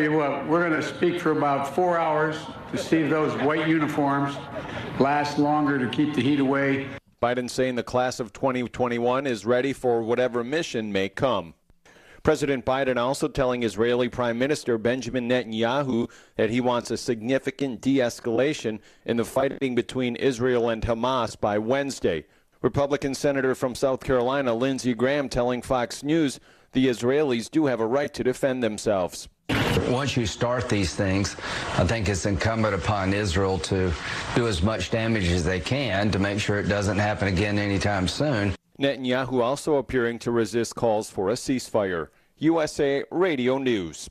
What, we're going to speak for about four hours to see if those white uniforms last longer to keep the heat away. Biden saying the class of 2021 is ready for whatever mission may come. President Biden also telling Israeli Prime Minister Benjamin Netanyahu that he wants a significant de escalation in the fighting between Israel and Hamas by Wednesday. Republican Senator from South Carolina Lindsey Graham telling Fox News the Israelis do have a right to defend themselves. Once you start these things, I think it's incumbent upon Israel to do as much damage as they can to make sure it doesn't happen again anytime soon. Netanyahu also appearing to resist calls for a ceasefire. USA Radio News.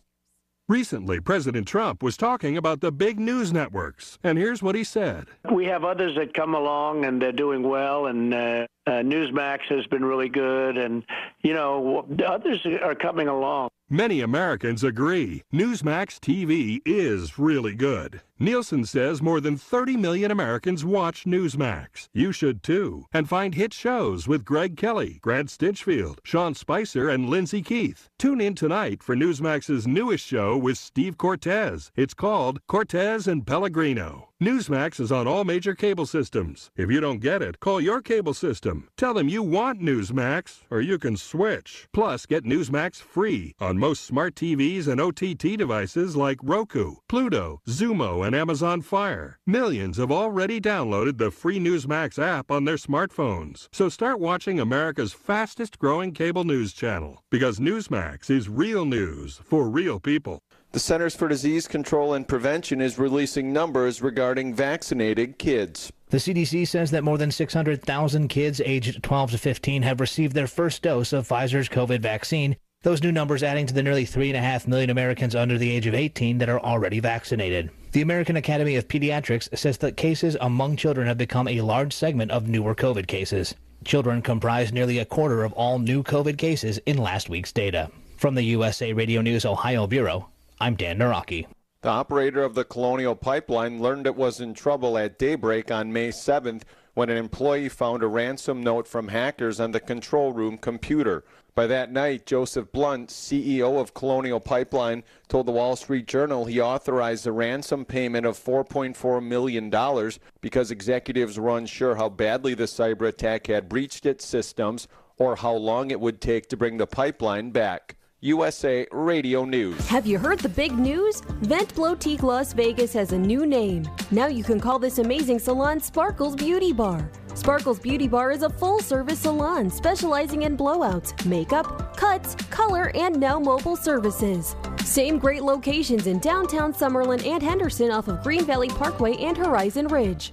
Recently, President Trump was talking about the big news networks, and here's what he said. We have others that come along and they're doing well, and uh, uh, Newsmax has been really good, and, you know, others are coming along. Many Americans agree Newsmax TV is really good. Nielsen says more than 30 million Americans watch Newsmax. You should too. And find hit shows with Greg Kelly, Grant Stinchfield, Sean Spicer, and Lindsay Keith. Tune in tonight for Newsmax's newest show with Steve Cortes. It's called Cortes and Pellegrino. Newsmax is on all major cable systems. If you don't get it, call your cable system. Tell them you want Newsmax, or you can switch. Plus, get Newsmax free on most smart TVs and OTT devices like Roku, Pluto, Xumo, and Amazon Fire. Millions have already downloaded the free Newsmax app on their smartphones. So start watching America's fastest growing cable news channel because Newsmax is real news for real people. The Centers for Disease Control and Prevention is releasing numbers regarding vaccinated kids. The CDC says that more than 600,000 kids aged 12 to 15 have received their first dose of Pfizer's COVID vaccine. Those new numbers adding to the nearly 3.5 million Americans under the age of 18 that are already vaccinated. The American Academy of Pediatrics says that cases among children have become a large segment of newer COVID cases. Children comprise nearly a quarter of all new COVID cases in last week's data. From the USA Radio News Ohio Bureau, I'm Dan Naraki. The operator of the Colonial Pipeline learned it was in trouble at daybreak on May 7th when an employee found a ransom note from hackers on the control room computer. By that night, Joseph Blount, CEO of Colonial Pipeline, told the Wall Street Journal he authorized a ransom payment of $4.4 million because executives were unsure how badly the cyber attack had breached its systems or how long it would take to bring the pipeline back. USA Radio News. Have you heard the big news? Vent Blotique Las Vegas has a new name. Now you can call this amazing salon Sparkles Beauty Bar. Sparkles Beauty Bar is a full service salon specializing in blowouts, makeup, cuts, color, and now mobile services. Same great locations in downtown Summerlin and Henderson off of Green Valley Parkway and Horizon Ridge.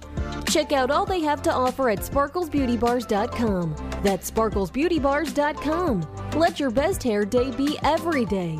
Check out all they have to offer at sparklesbeautybars.com. That's sparklesbeautybars.com. Let your best hair day be every day.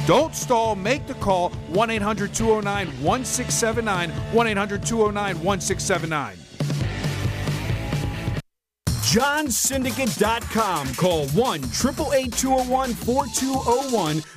Don't stall. Make the call 1 800 209 1679. 1 800 209 1679. JohnSyndicate.com. Call 1 888 201 4201.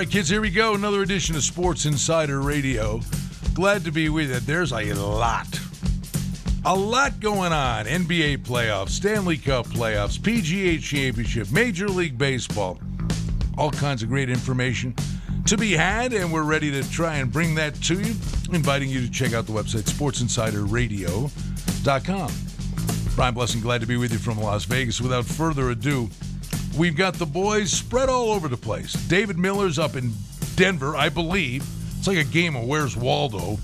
Right, kids, here we go. Another edition of Sports Insider Radio. Glad to be with you. There's a lot. A lot going on. NBA playoffs, Stanley Cup playoffs, PGA Championship, Major League Baseball. All kinds of great information to be had, and we're ready to try and bring that to you. Inviting you to check out the website, sportsinsiderradio.com. Brian Blessing, glad to be with you from Las Vegas. Without further ado, We've got the boys spread all over the place. David Miller's up in Denver, I believe. It's like a game of Where's Waldo.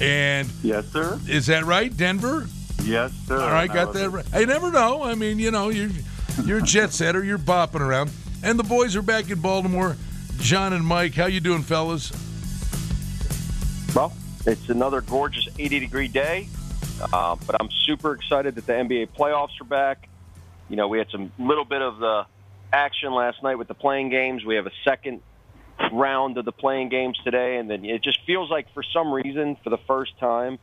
And yes, sir. Is that right, Denver? Yes, sir. All right, got that right. I never know. I mean, you know, you're you're a jet setter. You're bopping around, and the boys are back in Baltimore. John and Mike, how you doing, fellas? Well, it's another gorgeous 80 degree day, uh, but I'm super excited that the NBA playoffs are back. You know, we had some little bit of the action last night with the play-in games. We have a second round of the play-in games today, and then it just feels like for some reason, for the first time,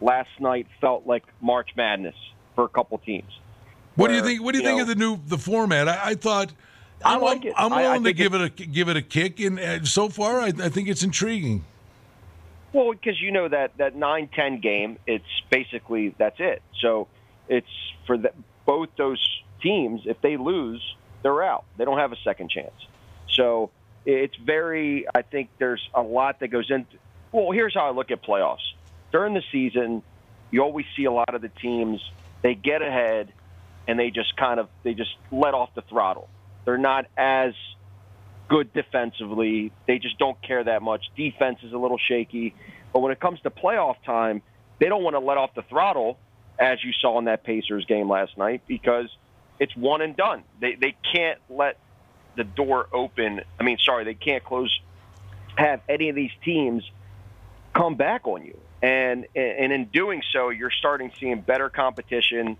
last night felt like March Madness for a couple teams. What Where, do you think? What do you, you think know, of the new the format? I, I thought. I I'm, like it. I'm willing I, I to give it a give it a kick, and uh, so far, I, I think it's intriguing. Well, because you know that that nine ten game, it's basically that's it. So it's for the, both those teams. If they lose, they're out. They don't have a second chance. So it's very, I think there's a lot that goes into. Well, here's how I look at playoffs. During the season, you always see a lot of the teams, they get ahead and they just kind of, they just let off the throttle. They're not as good defensively. They just don't care that much. Defense is a little shaky. But when it comes to playoff time, they don't want to let off the throttle as you saw in that Pacers game last night, because it's one and done. They they can't let the door open. I mean, sorry, they can't close have any of these teams come back on you. And and in doing so, you're starting seeing better competition.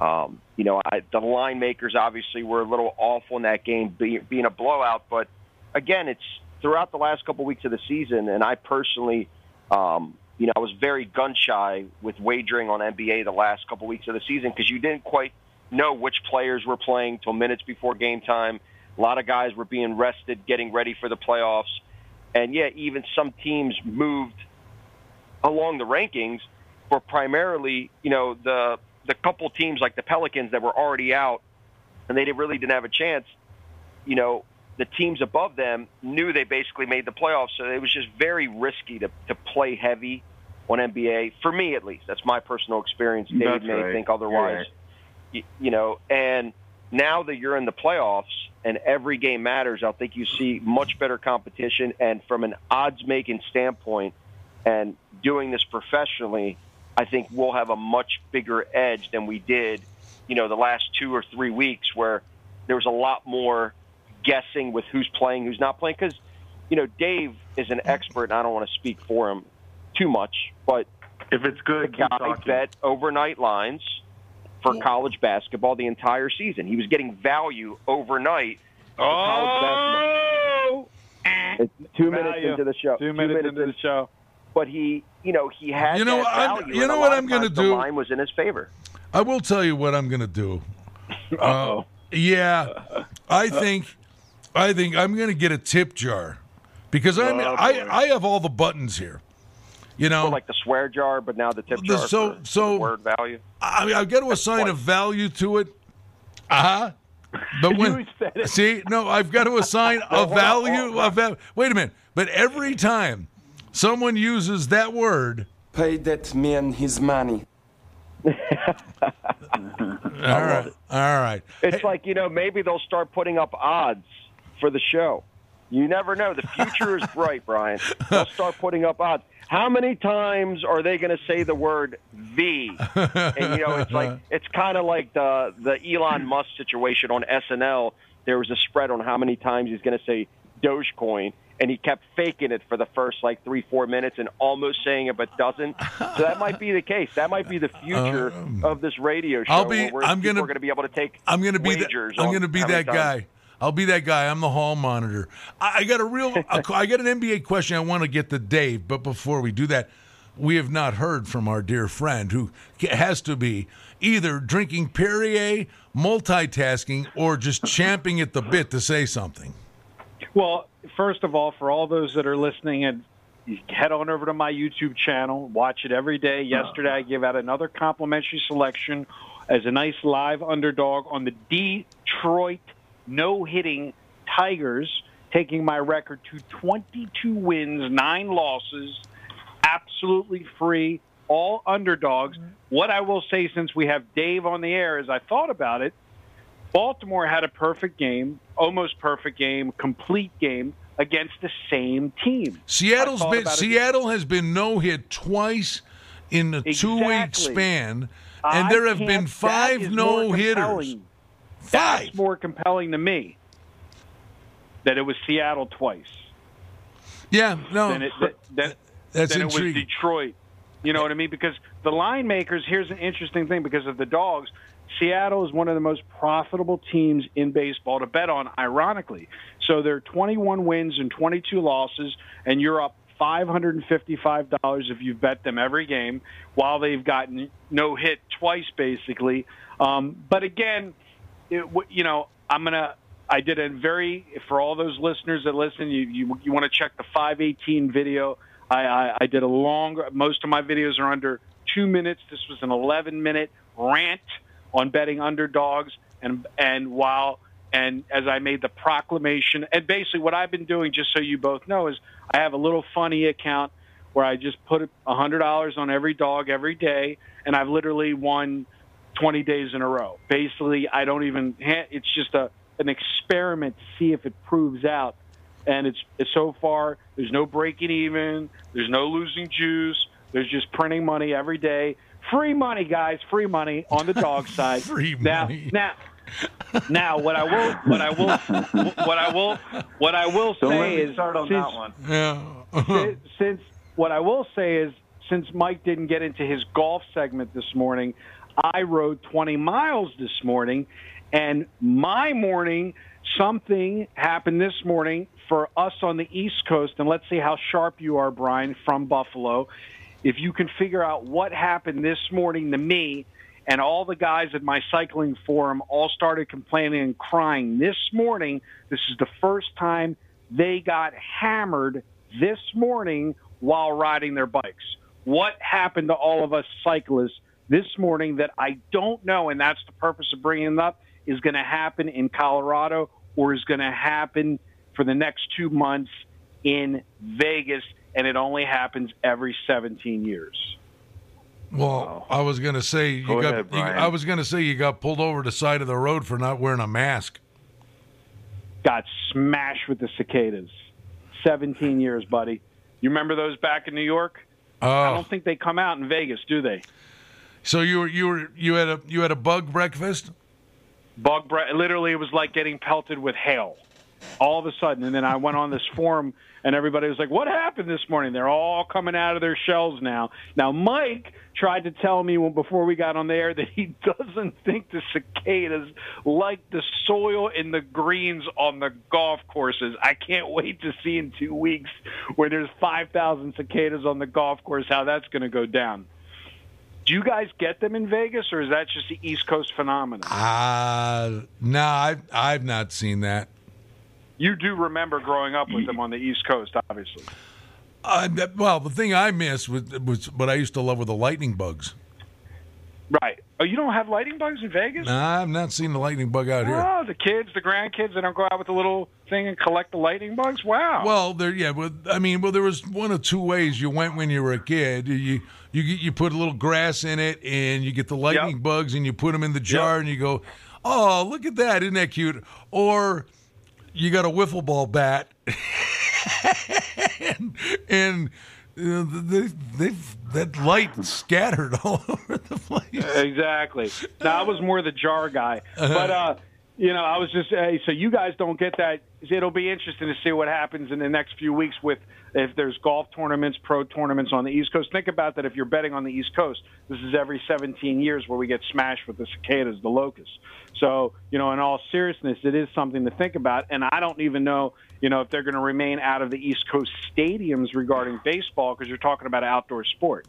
Um, you know, I, the line makers obviously were a little awful in that game, be, being a blowout. But again, it's throughout the last couple weeks of the season, and I personally, um, you know, I was very gun shy with wagering on NBA the last couple weeks of the season because you didn't quite know which players were playing till minutes before game time. A lot of guys were being rested, getting ready for the playoffs, and yeah, even some teams moved along the rankings for primarily, you know, the the couple teams like the Pelicans that were already out and they really didn't have a chance. You know, the teams above them knew they basically made the playoffs, so it was just very risky to to play heavy on NBA. For me, at least, that's my personal experience. Dave That's may right. think otherwise. You, you know, and now that you're in the playoffs and every game matters, I think you see much better competition. And from an odds making standpoint, and doing this professionally, I think we'll have a much bigger edge than we did, you know, the last two or three weeks where there was a lot more guessing with who's playing, who's not playing. Because, you know, Dave is an expert, and I don't want to speak for him too much, but if it's good, the guy bet overnight lines for college basketball the entire season. He was getting value overnight. for college basketball. It's two minutes into the show. Two minutes into the show. But he, you know, he had You know, that I'm- value. you know what I'm gonna times The do? line was in his favor. I will tell you what I'm going to do. Uh, yeah, I think, I think I'm going to get a tip jar because I'm Oh, I. I have all the buttons here. You know, Or like the swear jar, but now the tip The- jar so- for, for so- the word value. I mean, I've got to assign a value to it. Uh huh. But when see, no, I've got to assign a value. A val- Wait a minute. But every time someone uses that word, Pay that man his money. all right, all right. It's like you know maybe they'll start putting up odds for the show. You never know. The future is bright, Brian. They'll start putting up odds. How many times are they going to say the word "the"? And you know, it's like it's kind of like the the Elon Musk situation on SNL. There was a spread on how many times he's going to say Dogecoin, and he kept faking it for the first like three, four minutes and almost saying it, but doesn't. So that might be the case. That might be the future of this radio show. Um, I'll be- where we're, I'm gonna- going to be able to take. I'm going to be that. wagers I'm going to be that times- guy. I'll be that guy. I'm the hall monitor. I, I got a real. a- I got an NBA question. I want to get to Dave, but before we do that, we have not heard from our dear friend who has to be either drinking Perrier, multitasking, or just champing at the bit to say something. Well, first of all, for all those that are listening, and head on over to my YouTube channel, watch it every day. Uh-huh. Yesterday, I gave out another complimentary selection as a nice live underdog on the Detroit no-hitting Tigers, taking my record to 22 wins, nine losses, absolutely free, all underdogs. What I will say, since we have Dave on the air, is I thought about it. Baltimore had a perfect game, almost perfect game, complete game against the same team. Seattle's been it- Seattle has been no hit twice in a two week span, and I there have been five no hitters. Compelling. That's more compelling to me that it was Seattle twice. Yeah, no, than it, that, that, that's than it was. Detroit. You know what I mean? Because the line makers, here's an interesting thing because of the dogs. Seattle is one of the most profitable teams in baseball to bet on, ironically. So they're 21 wins and 22 losses, and you're up $555 if you bet them every game, while they've gotten no hit twice, basically. Um, but again, it, you know, I'm gonna. I did a very for all those listeners that listen. You you, you want to check the 518 video. I, I I did a long. Most of my videos are under two minutes. This was an 11 minute rant on betting underdogs, and and while and as I made the proclamation, and basically what I've been doing, just so you both know, is I have a little funny account where I just put a hundred dollars on every dog every day, and I've literally won 20 days in a row. Basically, I don't even. ha- It's just a an experiment to see if it proves out. And it's, it's so far. There's no breaking even. There's no losing juice. There's just printing money every day free money, guys. Free money on the dog side. free now, money. Now, now, what I will, what I will, what I will, what I will Don't say let me is, start on since, that one. Yeah. since, since what I will say is, since Mike didn't get into his golf segment this morning, I rode 20 miles this morning, and my morning, something happened this morning for us on the East Coast, and let's see how sharp you are, Brian, from Buffalo. If you can figure out what happened this morning to me, and all the guys at my cycling forum all started complaining and crying this morning. This is the first time they got hammered this morning while riding their bikes. What happened to all of us cyclists this morning that I don't know, and that's the purpose of bringing it up, is going to happen in Colorado or is going to happen for the next two months in Vegas, and it only happens every 17 years. Well, I was gonna say you Go got. Ahead, you, I was gonna say you got pulled over the side of the road for not wearing a mask. got smashed with the cicadas. 17 years, buddy. You remember those back in New York? Oh. I don't think they come out in Vegas, do they? So you were you were you had a you had a bug breakfast. Bug bre- literally it was like getting pelted with hail. All of a sudden, and then I went on this forum, and everybody was like, "What happened this morning?" They're all coming out of their shells now. Now, Mike tried to tell me when, before we got on the air that he doesn't think the cicadas like the soil and the greens on the golf courses. I can't wait to see in two weeks where there's five thousand cicadas on the golf course how that's going to go down. Do you guys get them in Vegas, or is that just the East Coast phenomenon? Uh no, I've I've not seen that. You do remember growing up with them on the East Coast, obviously. Uh, well, the thing I miss was, was what I used to love were the lightning bugs. Right. Oh, you don't have lightning bugs in Vegas? Nah, I've not seen the lightning bug out here. Oh, the kids, the grandkids, they don't go out with the little thing and collect the lightning bugs? Wow. Well, there, yeah, but I mean, well, there was one of two ways you went when you were a kid. You you you put a little grass in it, and you get the lightning bugs, and you put them in the jar, and you go, "Oh, look at that! Isn't that cute?" Or you got a wiffle ball bat, and, and uh, they, they've that light scattered all over the place. Exactly. Now I was more the jar guy, but uh, you know, I was just hey, so you guys don't get that. It'll be interesting to see what happens in the next few weeks with if there's golf tournaments, pro tournaments on the East Coast. Think about that if you're betting on the East Coast. This is every 17 years where we get smashed with the cicadas, the locusts. So, you know, in all seriousness, it is something to think about. And I don't even know, you know, if they're going to remain out of the East Coast stadiums regarding baseball because you're talking about outdoor sport.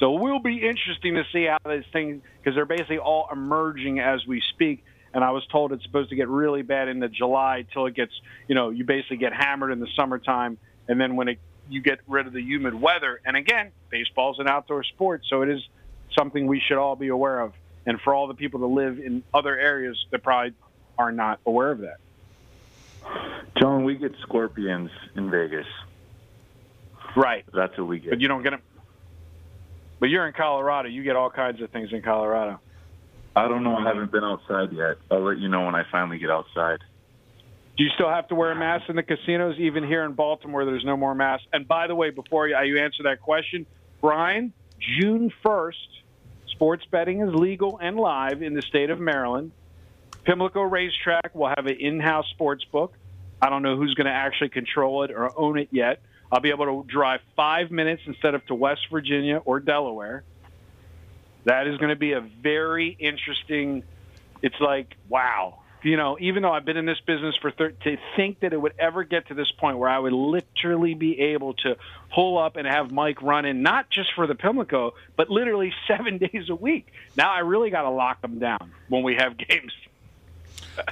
So it will be interesting to see how this thing, because they're basically all emerging as we speak. And I was told it's supposed to get really bad into July till it gets, you know, you basically get hammered in the summertime, and then when it you get rid of the humid weather. And again, baseball's an outdoor sport, so it is something we should all be aware of. And for all the people that live in other areas that probably are not aware of that. John, we get scorpions in Vegas. Right. That's what we get. But you don't get them. But you're in Colorado. You get all kinds of things in Colorado. I don't know. I haven't been outside yet. I'll let you know when I finally get outside. Do you still have to wear a mask in the casinos? Even here in Baltimore, there's no more masks. And by the way, before you answer that question, Brian, June 1st, sports betting is legal and live in the state of Maryland. Pimlico Racetrack will have an in-house sports book. I don't know who's going to actually control it or own it yet. I'll be able to drive five minutes instead of to West Virginia or Delaware. That is going to be a very interesting. It's like wow, you know. Even though I've been in this business for thir- to think that it would ever get to this point where I would literally be able to pull up and have Mike run in, not just for the Pimlico, but literally seven days a week. Now I really got to lock them down when we have games.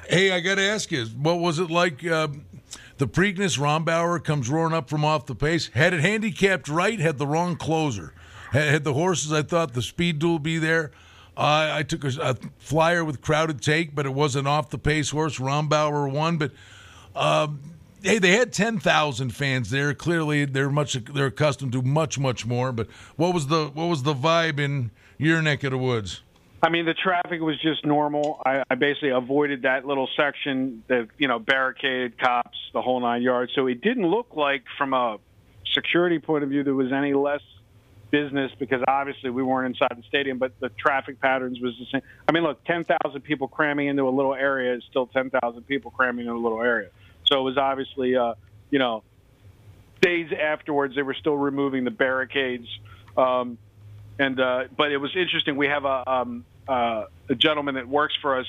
Hey, I got to ask you, what was it like? Uh, the Preakness Rombauer comes roaring up from off the pace. Had it handicapped right, had the wrong closer. Had, the horses, I thought the speed duel be there. Uh, I took a, a flyer with Crowded Trade, but it was an off the pace horse. Rombauer won, but um, hey, they had ten thousand fans there. Clearly, they're much they're accustomed to much much more. But what was the what was the vibe in your neck of the woods? I mean, the traffic was just normal. I, I basically avoided that little section, the you know barricade, cops, the whole nine yards. So it didn't look like, from a security point of view, there was any less business because obviously we weren't inside the stadium, but the traffic patterns was the same. I mean, look, 10,000 people cramming into a little area is still 10,000 people cramming into a little area. So it was obviously, uh, you know, days afterwards they were still removing the barricades. Um, and uh, but it was interesting. We have a um, uh, a gentleman that works for us,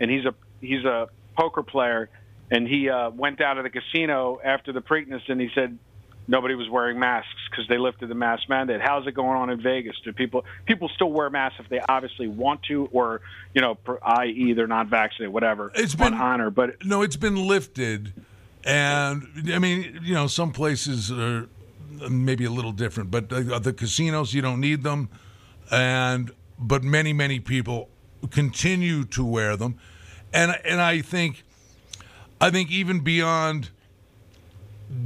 and he's a he's a poker player, and he uh, went down to the casino after the Preakness, and he said nobody was wearing masks because they lifted the mask mandate. How's it going on in Vegas? Do people people still wear masks if they obviously want to, or you know, per, i.e. they're not vaccinated, whatever? It's been on honor, but no, it's been lifted, and I mean, you know, some places are maybe a little different, but the, the casinos you don't need them, and but many many people continue to wear them, and and I think, I think even beyond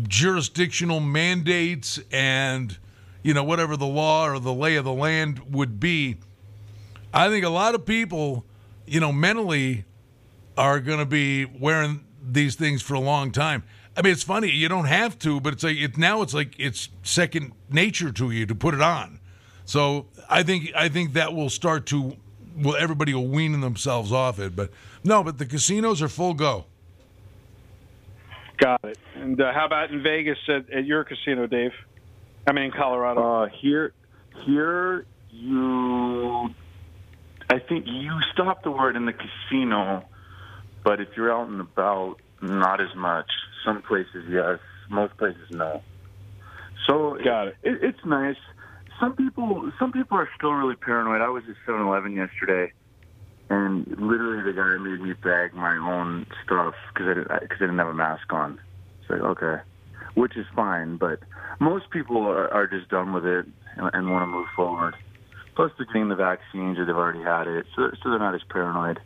jurisdictional mandates and you know whatever the law or the lay of the land would be, I think a lot of people, you know, mentally are going to be wearing these things for a long time. I mean, it's funny. You don't have to, but it's like it now. It's like it's second nature to you to put it on. So I think I think that will start to. Well, everybody will wean themselves off it, but no. But the casinos are full go. Got it. And uh, how about in Vegas at, at your casino, Dave? I mean, in Colorado. Uh, here, here you, I think you stop the word in the casino, but if you're out and about, not as much. Some places, yes. Most places, no. So got it. it it's nice. Some people, some people are still really paranoid. I was at 7-Eleven yesterday, and literally the guy made me bag my own stuff because I, didn't- I, 'cause I didn't have a mask on. It's like okay, which is fine, but most people are, are just done with it and, and want to move forward. Plus, they're getting the vaccines or they've already had it, so so they're not as paranoid.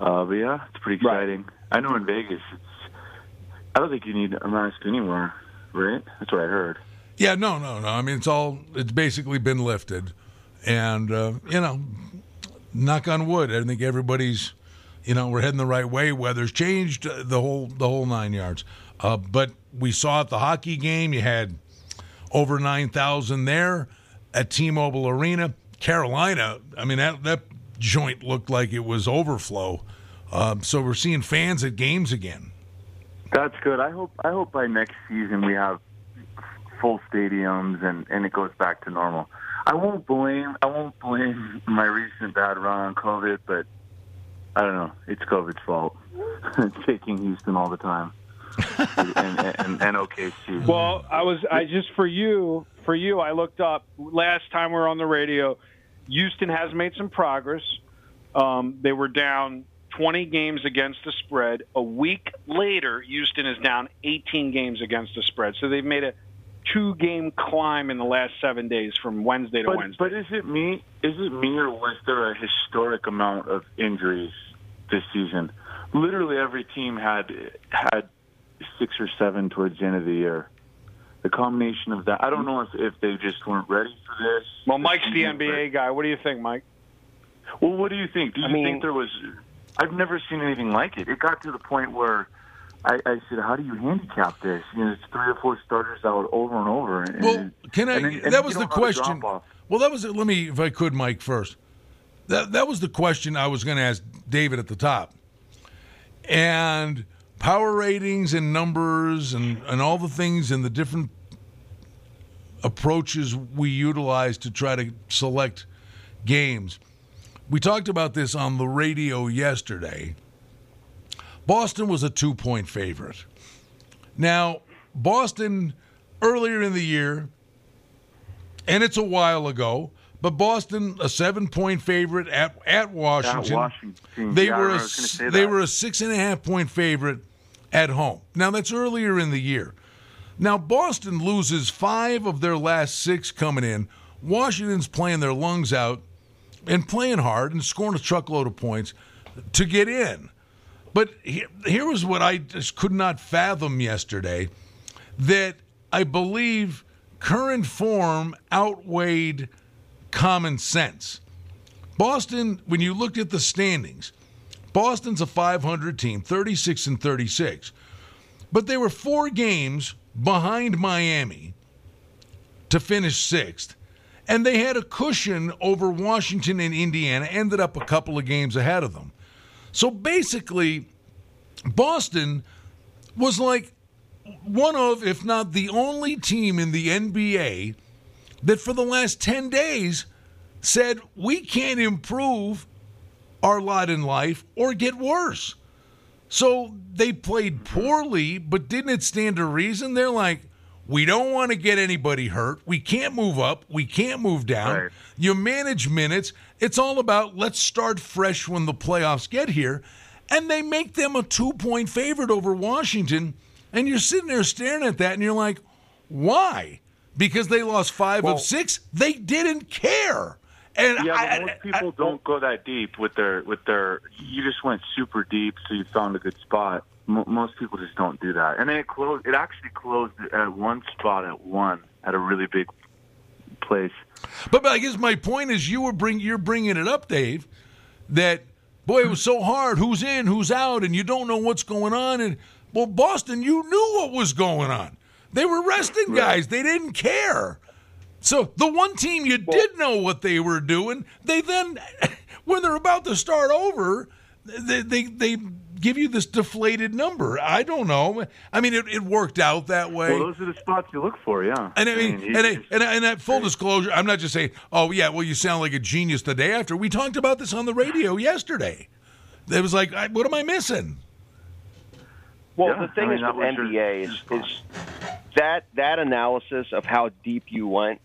Uh, but yeah, it's pretty exciting. I know in Vegas, it's. I don't think you need a mask anywhere, right? That's what I heard. Yeah, no, no, no. I mean, it's all it's basically been lifted, and uh, you know, knock on wood. I think everybody's, you know, we're heading the right way. Weather's changed uh, the whole the whole nine yards. Uh, but we saw at the hockey game, you had over nine thousand there at T-Mobile Arena. Carolina, I mean that that joint looked like it was overflow. Um, so we're seeing fans at games again. That's good. I hope. I hope by next season we have full stadiums and and it goes back to normal. I won't blame. I won't blame my recent bad run on COVID, but I don't know. It's COVID's fault. it's Taking Houston all the time, and, and, and, and OKC. Well, I was I just for you for you. I looked up last time we were on the radio. Houston has made some progress. Um, they were down 20 games against the spread. A week later, Houston is down 18 games against the spread. So they've made a two-game climb in the last seven days from Wednesday to But, Wednesday. but is it me? Is it me, or was there a historic amount of injuries this season? Literally every team had had six or seven towards the end of the year. The combination of that, I don't know if, if they just weren't ready for this. Well, Mike's the season, NBA guy. What do you think, Mike? Well, what do you think? Do you I mean- think there was? I've never seen anything like it. It got to the point where I, I said, "How do you handicap this?" You know, it's three or four starters out over and over. And, Well, can I? and then- and that was the question. Well, that was. it. Let me, if I could, Mike first. That that was the question I was going to ask David at the top. And power ratings and numbers and and all the things and the different approaches we utilize to try to select games. We talked about this on the radio yesterday. Boston was a two point favorite. Now, Boston earlier in the year, and it's a while ago, but Boston a seven point favorite at at Washington. Washington, They yeah, were a they were a six and a half point favorite at home. Now that's earlier in the year. Now Boston loses five of their last six coming in. Washington's playing their lungs out and playing hard and scoring a truckload of points to get in. But here, here was what I just could not fathom yesterday that I believe current form outweighed common sense. Boston, when you looked at the standings, Boston's a 500 team, 36 and 36. But they were four games behind Miami to finish sixth. and they had a cushion over Washington and Indiana, ended up a couple of games ahead of them. So basically, Boston was like one of, if not the only team in the NBA that for the last 10 days said, we can't improve our lot in life or get worse. So they played poorly, but didn't it stand to reason? They're like, we don't want to get anybody hurt. We can't move up. We can't move down. Right. You manage minutes. It's all about let's start fresh when the playoffs get here. And they make them a two point favorite over Washington. And you're sitting there staring at that and you're like, why? Because they lost five Well- of six? They didn't care. And yeah, I, but most people don't go that deep with their with their. You just went super deep, so you found a good spot. Mo most people just don't do that, and then it closed. It actually closed at one spot at one at a really big place. But, but I guess my point is you were bring you're bringing it up, Dave. That boy, it was so hard. Who's in? Who's out? And you don't know what's going on. And well, Boston, you knew what was going on. They were resting guys. They didn't care. So the one team you did know what they were doing, they then, when they're about to start over, they they, they give you this deflated number. I don't know. I mean, it, it worked out that way. Well, those are the spots you look for. Yeah, And I mean, he and, I, and, I, and that full disclosure, I'm not just saying, oh yeah, well you sound like a genius the day after. We talked about this on the radio yesterday. It was like, I, what am I missing? Well, Yeah, the thing I mean, is that with was your- NBA is, is that that analysis of how deep you went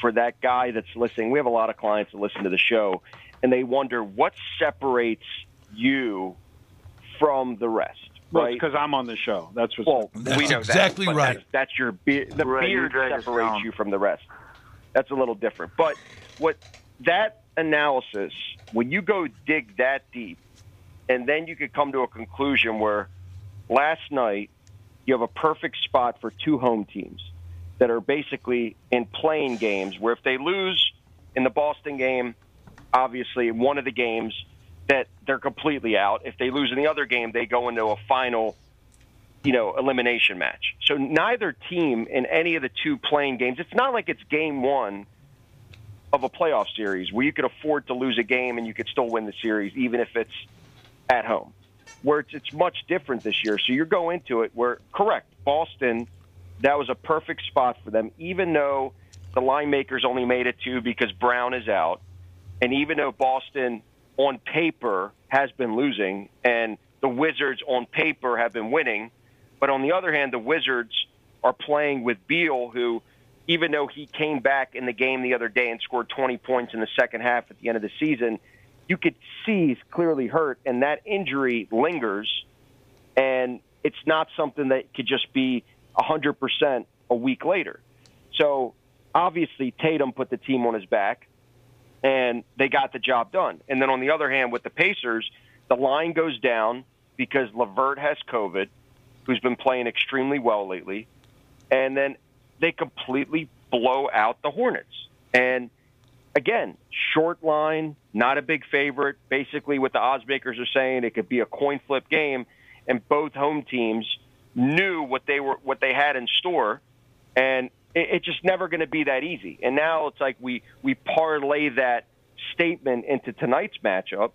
for that guy that's listening. We have a lot of clients that listen to the show, and they wonder what separates you from the rest. Well, right? because I'm on the show. That's what's Well, That's we know exactly that, right. That's, that's your be- the Right, beard separates you from the rest. That's a little different. But what that analysis, when you go dig that deep, and then you could come to a conclusion where last night you have a perfect spot for two home teams that are basically in play-in games where if they lose in the Boston game, obviously one of the games that they're completely out. If they lose in the other game, they go into a final, you know, elimination match. So neither team in any of the two play-in games, it's not like it's game one of a playoff series where you could afford to lose a game and you could still win the series, even if it's at home. Where it's, it's much different this year. So you're going into it where, correct, Boston, that was a perfect spot for them, even though the line makers only made it two because Brown is out. And even though Boston on paper has been losing and the Wizards on paper have been winning, but on the other hand, the Wizards are playing with Beal, who, even though he came back in the game the other day and scored 20 points in the second half at the end of the season, you could see he's clearly hurt, and that injury lingers, and it's not something that could just be 100% a week later. So obviously, Tatum put the team on his back, and they got the job done. And then on the other hand, with the Pacers, the line goes down because LeVert has COVID, who's been playing extremely well lately, and then they completely blow out the Hornets. And again, short line, not a big favorite. Basically, what the odds makers are saying, it could be a coin flip game, and both home teams knew what they were what they had in store, and it, it's just never going to be that easy. And now it's like we we parlay that statement into tonight's matchup,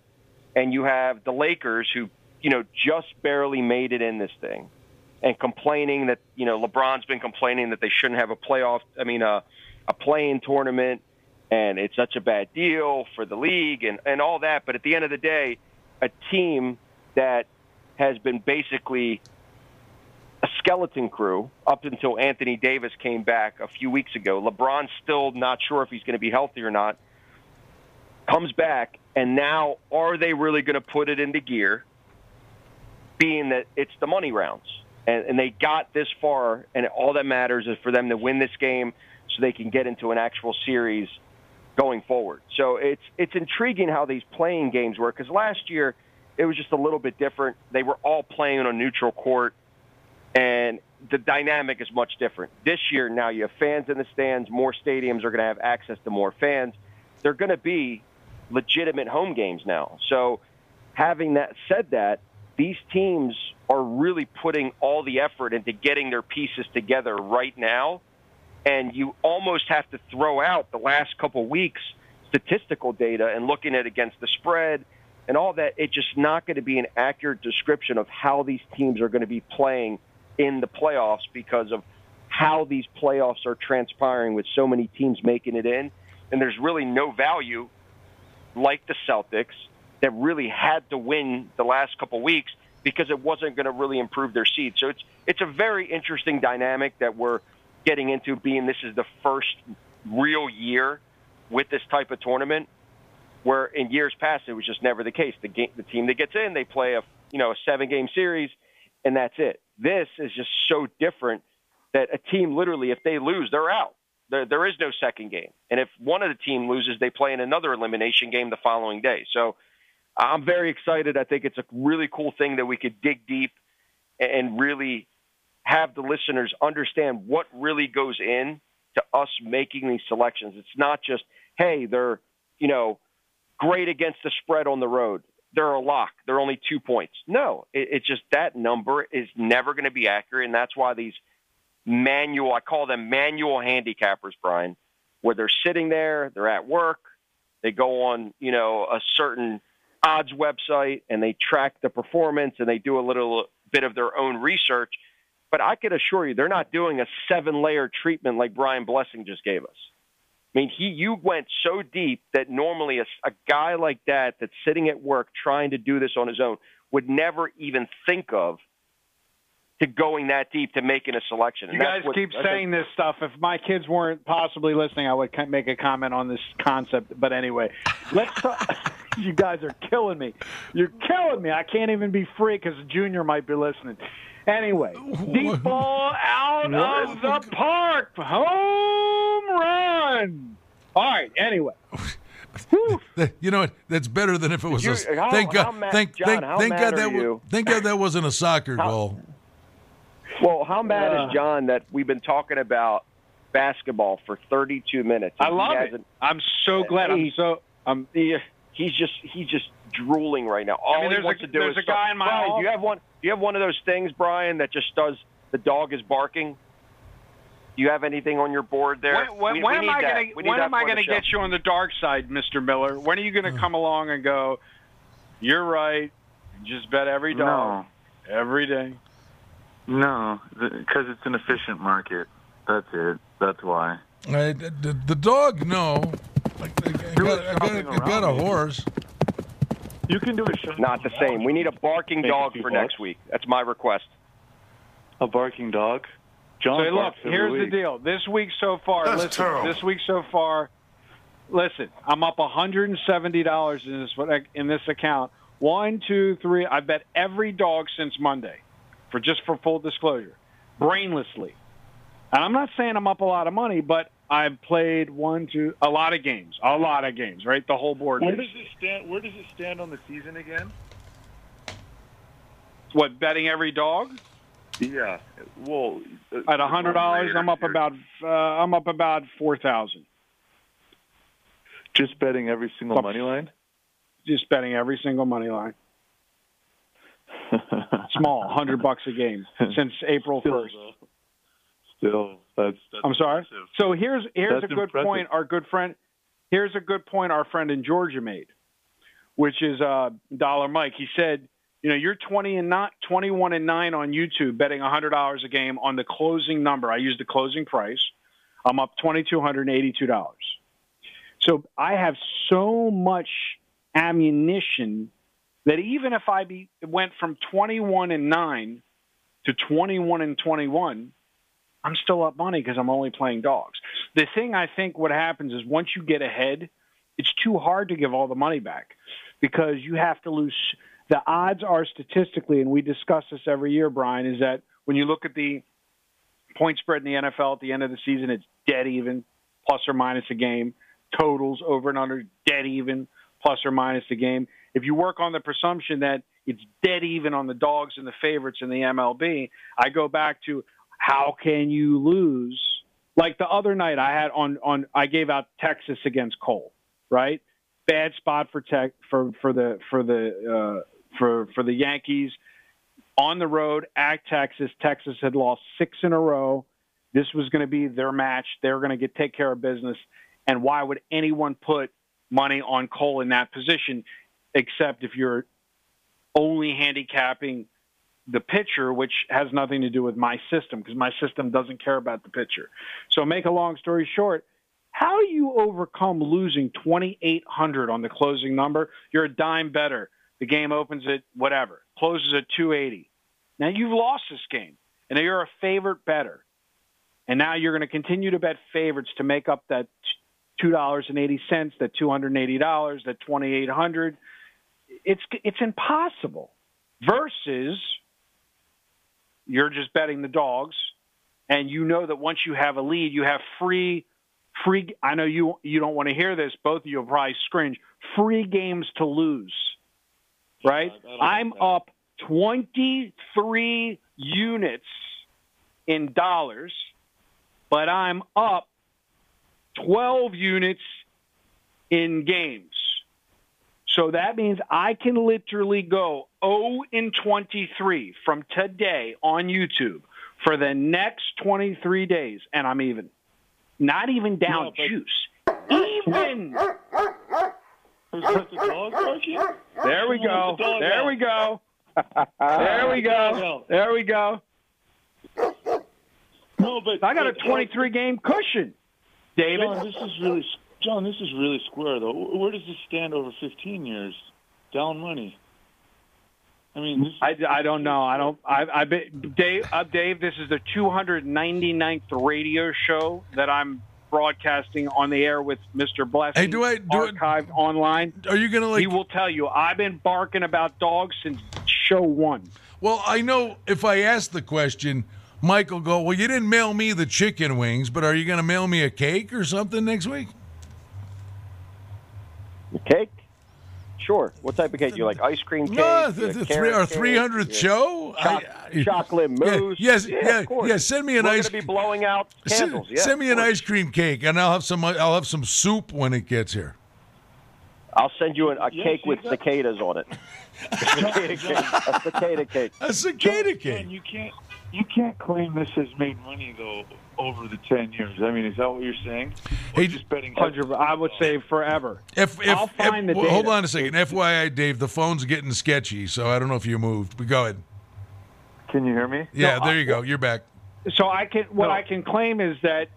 and you have the Lakers who you know just barely made it in this thing, and complaining that you know LeBron's been complaining that they shouldn't have a playoff. I mean a a play-in tournament, and it's such a bad deal for the league and and all that. But at the end of the day, a team that has been basically a skeleton crew up until Anthony Davis came back a few weeks ago. LeBron's still not sure if he's going to be healthy or not. Comes back, and now are they really going to put it into gear? Being that it's the money rounds, and, and they got this far, and all that matters is for them to win this game so they can get into an actual series going forward. So it's it's intriguing how these play-in games work because last year it was just a little bit different. They were all playing on a neutral court, and the dynamic is much different. This year, now you have fans in the stands. More stadiums are going to have access to more fans. They're going to be legitimate home games now. So, having that said, that these teams are really putting all the effort into getting their pieces together right now, and you almost have to throw out the last couple weeks statistical data and looking at against the spread and all that. It's just not going to be an accurate description of how these teams are going to be playing in the playoffs because of how these playoffs are transpiring with so many teams making it in. And there's really no value like the Celtics that really had to win the last couple weeks because it wasn't going to really improve their seed. So it's it's a very interesting dynamic that we're getting into being this is the first real year with this type of tournament where in years past it was just never the case. The game, the team that gets in, they play a you know a seven game series, and that's it. This is just so different that a team literally, if they lose, they're out. There, there is no second game, and if one of the team loses, they play in another elimination game the following day. So I'm very excited. I think it's a really cool thing that we could dig deep and really have the listeners understand what really goes in to us making these selections. It's not just, hey, they're, you know, great against the spread on the road. They're a lock. They're only two points. No, it, it's just that number is never going to be accurate. And that's why these manual, I call them manual handicappers, Brian, where they're sitting there, they're at work, they go on, you know, a certain odds website and they track the performance and they do a little bit of their own research. But I can assure you, they're not doing a seven layer treatment like Brian Blessing just gave us. I mean, he you went so deep that normally a, a guy like that that's sitting at work trying to do this on his own would never even think of to going that deep to making a selection. You guys what, keep saying this stuff. If my kids weren't possibly listening, I would make a comment on this concept. But anyway, let's talk. you guys are killing me. You're killing me. I can't even be free because Junior might be listening. Anyway, deep ball out of the park. Home run. All right. Anyway. you know what? That's better than if it was You- a. how- thank God. mad- thank John, thank, thank God that. wa- you? Thank God that wasn't a soccer goal. Well, how mad Uh. is John that we've been talking about basketball for 32 minutes? I love it. I'm so glad. I'm so. I'm. he, he's just he's just drooling right now. All I mean, he there's wants a- to do there's is a guy in my Brian, hall- do you have one? Do you have one of those things, Brian, that just does the dog is barking? Do you have anything on your board there? When, when, we, when we am I gonna, when am I going to get you on the dark side, Mr. Miller? When are you going to hmm. come along and go? You're right. Just bet every dog every day. No, because it's an efficient market. That's it. That's why. I, the, the dog, no. I, I, I got, I got, I got a horse. You can do a show. Not the same. We need a barking Make dog for bucks. next week. That's my request. A barking dog. John so look, here's the week. deal. This week so far, That's listen. terrible. This week so far, listen. I'm up 170 dollars in this in this account. One, two, three. I bet every dog since Monday, for just for full disclosure, brainlessly. And I'm not saying I'm up a lot of money, but I've played one, two, a lot of games, a lot of games, right? The whole board. Where does it stand? Where does it stand on the season again? What betting every dog? Yeah. Well, uh, At a hundred dollars, I'm up about uh, I'm up about four thousand. Just betting every single money line. Just betting every single money line. Small, hundred bucks a game since April first. Still, that's. that's I'm sorry. impressive. So here's here's That's a good impressive. point. Our good friend, here's a good point. Our friend in Georgia made, which is uh, Dollar Mike. He said, you know, you're 20 and not 21 and nine on YouTube, betting hundred dollars a game on the closing number. I use the closing price. I'm up twenty two hundred eighty two dollars. So I have so much ammunition that even if I be, went from 21 and 9 to 21 and 21, I'm still up money because I'm only playing dogs. The thing I think what happens is once you get ahead, it's too hard to give all the money back because you have to lose. The odds are statistically, and we discuss this every year, Brian, is that when you look at the point spread in the NFL at the end of the season, it's dead even, plus or minus a game. Totals over and under, dead even, plus or minus a game. If you work on the presumption that it's dead even on the dogs and the favorites in the MLB, I go back to how can you lose? Like the other night, I had on on I gave out Texas against Cole, right? Bad spot for tech for for the for the uh, for for the Yankees on the road at Texas. Texas had lost six in a row. this was going to be their match. They're going to get take care of business. And why would anyone put money on Cole in that position, except if you're only handicapping the pitcher, which has nothing to do with my system because my system doesn't care about the pitcher. So, make a long story short, how do you overcome losing 2,800 on the closing number? You're a dime better. The game opens at whatever, closes at 280. Now you've lost this game, and you're a favorite better. And now you're going to continue to bet favorites to make up that $2.80, that $280, that 2800 It's It's impossible. Versus you're just betting the dogs, and you know that once you have a lead, you have free free I know you you don't want to hear this, both of you will probably scringe. Free games to lose. Right? I'm up 23 units in dollars, but I'm up 12 units in games. So that means I can literally go 0 in 23 from today on YouTube for the next 23 days, and I'm even. Not even down No, but- juice. Even. There we go. There we go. There we go. There we go. No, but I got a 23 game cushion, David. John, this is really John. This is really square though. Where does this stand over 15 years? Down money. I mean, this, I, I don't know. I don't. I, I bet Dave. Uh, Dave, this is the 299th radio show that I'm broadcasting on the air with Mr. Blessing. Hey, do I- do I- archived online? Are you gonna like? He will tell you. I've been barking about dogs since show one. Well, I know if I ask the question, Mike will go, Well, you didn't mail me the chicken wings, but are you going to mail me a cake or something next week? Cake? Sure. What type of cake? Do you like ice cream cake? No, the, the three, our 300th Yeah. show? Choc- I- chocolate Yeah, mousse. yes, yeah, yeah, of course. yeah, send me an We're ice- going to be blowing out Send, candles. yeah, send me an ice cream cake, and I'll have some. I'll have some soup when it gets here. I'll send you an, a Yeah, cake with that- cicadas on it. A cicada cake. A cicada cake. A cicada John, cake. you can't you can't claim this has made money though over the 10 years. I mean, is that what you're saying? Or Hey, just betting. Hundred. I would say forever. If, if, I'll find if- the well, hold on a second. FYI, Dave, the phone's getting sketchy, so I don't know if you moved. But go ahead. Can you hear me? Yeah, No, there I- you go. You're back. So I can. What No. I can claim is that.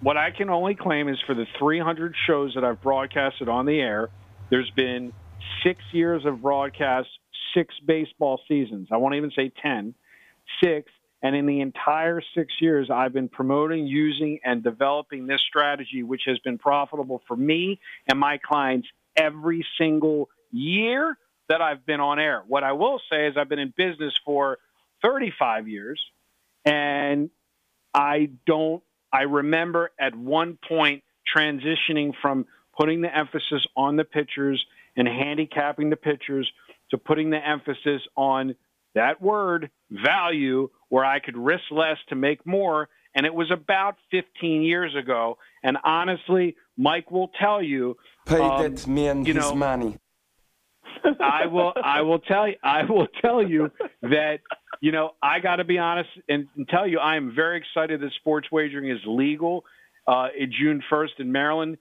What I can only claim is for the 300 shows that I've broadcasted on the air, there's been six years of broadcast, six baseball seasons. I won't even say 10, six. And in the entire six years, I've been promoting, using, and developing this strategy, which has been profitable for me and my clients every single year that I've been on air. What I will say is I've been in business for 35 years, and I don't, I remember at one point transitioning from putting the emphasis on the pitchers and handicapping the pitchers to putting the emphasis on that word value where I could risk less to make more. And it was about 15 years ago. And honestly, Mike will tell you, Pay um, that man you his know, money. I will I will tell you I will tell you that you know I got to be honest and, and tell you I am very excited that sports wagering is legal uh, in June 1st in Maryland.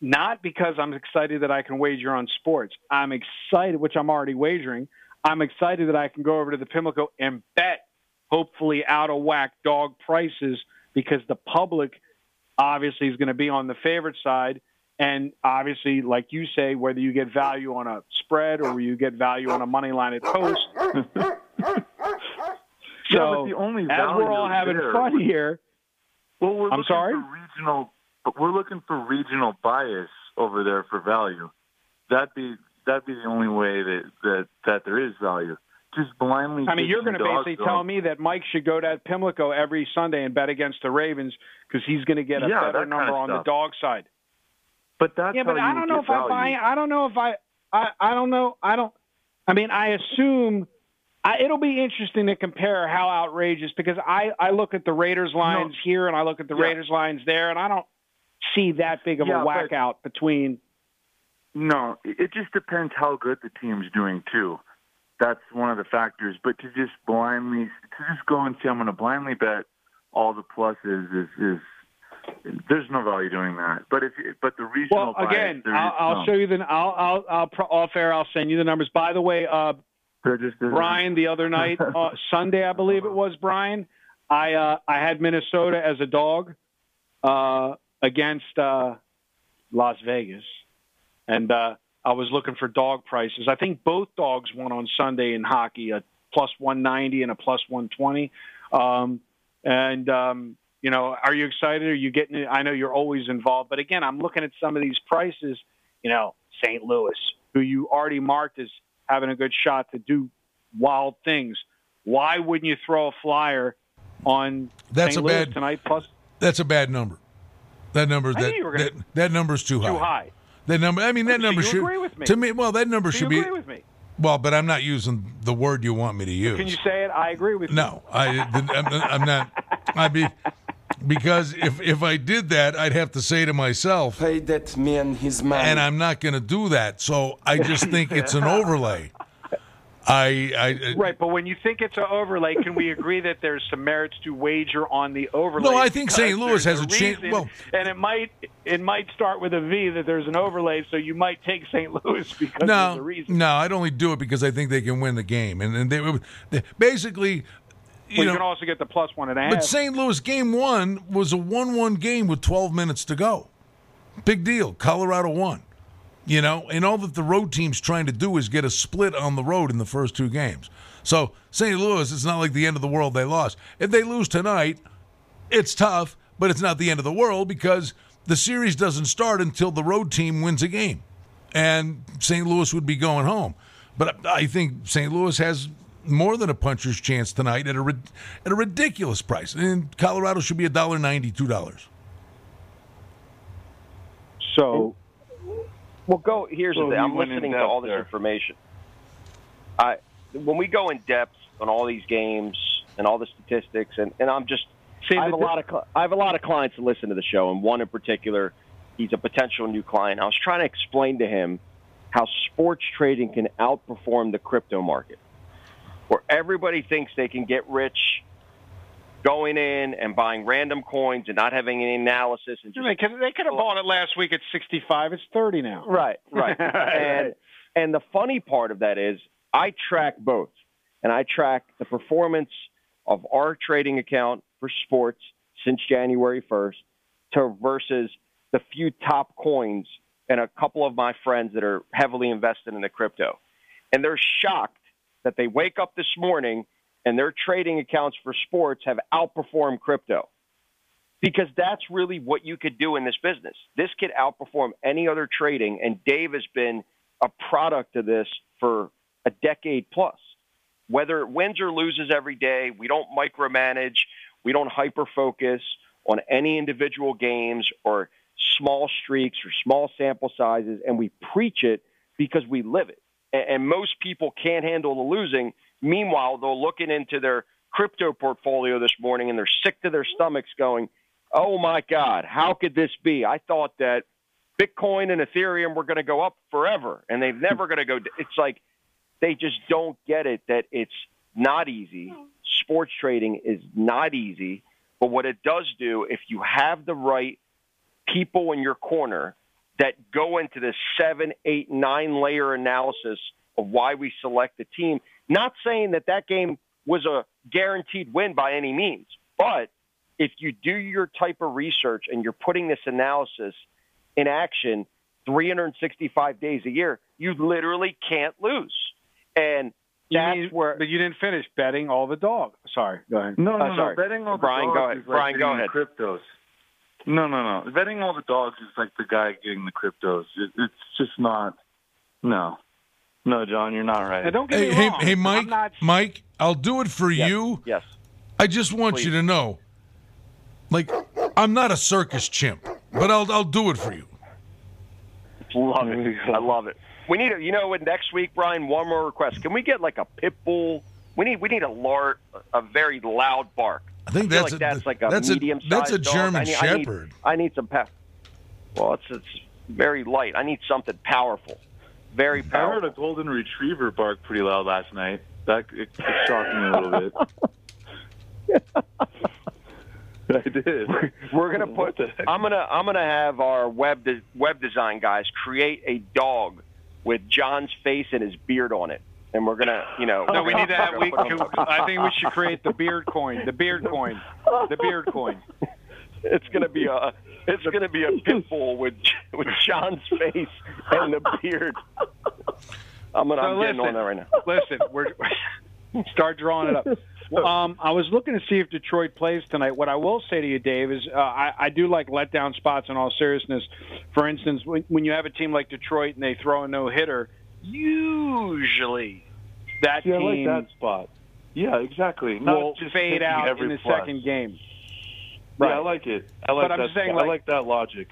Not because I'm excited that I can wager on sports. I'm excited, which I'm already wagering. I'm excited that I can go over to the Pimlico and bet, hopefully out of whack dog prices because the public obviously is going to be on the favorite side. And obviously, like you say, whether you get value on a spread or you get value on a money line at post. so, but the only as we're all having there fun here, Well, we're I'm sorry? for regional. But we're looking for regional bias over there for value. That'd be that'd be the only way that that that there is value. Just blindly. I mean, you're going to basically tell me that Mike should go to Pimlico every Sunday and bet against the Ravens because he's going to get a Yeah, better kind number of on the dog side. But that's yeah, but I don't know if I value. buy. I don't know if I. I I don't know. I don't. I mean, I assume. I, it'll be interesting to compare how outrageous because I I look at the Raiders lines here and I look at the Yeah. Raiders lines there and I don't see that big of Yeah, a whack out between. No, it just depends how good the team's doing too. That's one of the factors. But to just blindly, to just go and say I'm going to blindly bet all the pluses is is there's no value doing that. But if but the regional Well, again, bias, I'll, I'll some. show you the. I'll, I'll, I'll pro- off air. I'll send you the numbers. By the way, uh. Brian, the other night, uh, Sunday, I believe it was. Brian, I uh, I had Minnesota as a dog uh, against uh, Las Vegas, and uh, I was looking for dog prices. I think both dogs won on Sunday in hockey, a plus one ninety and a plus one twenty. Um, and um, you know, are you excited? Are you getting? It? I know you're always involved, but again, I'm looking at some of these prices. You know, St. Louis, who you already marked as having a good shot to do wild things. Why wouldn't you throw a flyer on That's St. a Louis bad- tonight? Plus, That's a bad number. That number's knew that, gonna- that that number's too high. too high. That number. I mean, that So number should. agree with me? To me, well, that number Do should be. agree with me? Well, but I'm not using the word you want me to use. Can you say it? I agree with you. No, I, I'm, I'm not. I'd be because if if I did that, I'd have to say to myself, Pay that man his money. and I'm not going to do that. So I just think it's an overlay. I, I uh, Right, but when you think it's an overlay, can we agree that there's some merits to wager on the overlay? No, I think St. Louis has a chan- reason, well- and it might it might start with a V that there's an overlay, so you might take St. Louis because a no, reason. no, I'd only do it because I think they can win the game, and, and they, they basically, you Well, you know. can also get the plus one and a half. But St. Louis game one was a one-one game with 12 minutes to go. Big deal. Colorado won. You know, and all that the road team's trying to do is get a split on the road in the first two games. So St. Louis, it's not like the end of the world they lost. If they lose tonight, it's tough, but it's not the end of the world because the series doesn't start until the road team wins a game. And St. Louis would be going home. But I think St. Louis has more than a puncher's chance tonight at a at a ridiculous price. And Colorado should be a dollar ninety, two dollars. So, well, go. Here's the thing. I'm listening to all this there. information. I when we go in depth on all these games and all the statistics, and, and I'm just See, I have a lot of I have a lot of clients that listen to the show, and one in particular, he's a potential new client. I was trying to explain to him how sports trading can outperform the crypto market, where everybody thinks they can get rich going in and buying random coins and not having any analysis and just they could they could have bought it last week at 65. It's 30 now. Right, right. and and the funny part of that is I track both. And I track the performance of our trading account for sports since January 1st to versus the few top coins and a couple of my friends that are heavily invested in the crypto. And they're shocked that they wake up this morning and their trading accounts for sports have outperformed crypto because that's really what you could do in this business. This could outperform any other trading, and Dave has been a product of this for a decade plus. Whether it wins or loses every day, we don't micromanage, we don't hyper focus on any individual games or small streaks or small sample sizes, and we preach it because we live it. And, and most people can't handle the losing. Meanwhile, they're looking into their crypto portfolio this morning and they're sick to their stomachs going, oh my God, how could this be? I thought that Bitcoin and Ethereum were going to go up forever and they've hmm. never going to go. It's like they just don't get it that it's not easy. Hmm. Sports trading is not easy. But what it does do, if you have the right people in your corner that go into this seven, eight, nine layer analysis of why we select the team, not saying that that game was a guaranteed win by any means, but if you do your type of research and you're putting this analysis in action 365 days a year, you literally can't lose. And You that's mean- where. But you didn't finish betting all the dog. Sorry, go ahead. No, no, Uh, no. sorry. Betting all the Brian, dogs go ahead. is like Brian, go ahead. cryptos. No, no, no. Betting all the dogs is like the guy getting the cryptos. It, it's just not. No, no, John, you're not right. Now, don't get Hey, me wrong. hey, I'm Mike, not Mike, I'll do it for you. Yes. I just want you to know, like, I'm not a circus chimp, but I'll I'll do it for you. Love it. I love it. We need a, you know, next week, Brian, one more request. Can we get like a pit bull? We need, we need a lar a very loud bark. I think feel that's like a- that's like a that's a- that's a sized dog. German I need, I need- Shepherd. I need, some pa- Well, it's it's very light. I need something powerful, very I heard powerful. a golden retriever bark pretty loud last night. That it, it shocked me a little bit. I did. We're gonna put. I'm gonna I'm gonna have our web de- web design guys create a dog with John's face and his beard on it, and we're gonna, you know. No, we need to have. We, gonna put it on- I think we should create the beard coin. The beard coin. The beard coin. It's gonna be a. It's gonna be a pit bull with with John's face and the beard. I'm gonna. So I'm getting on that right now. Listen, we're start drawing it up. Um, I was looking to see if Detroit plays tonight. What I will say to you, Dave, is uh, I, I do like letdown spots. In all seriousness, for instance, when, when you have a team like Detroit and they throw a no hitter, usually that Yeah, I team like that spot. Yeah, exactly. Not will just fade out every in the plus. second game. Yeah, Right. I like it. I like But I'm that. just saying, I like- like that logic.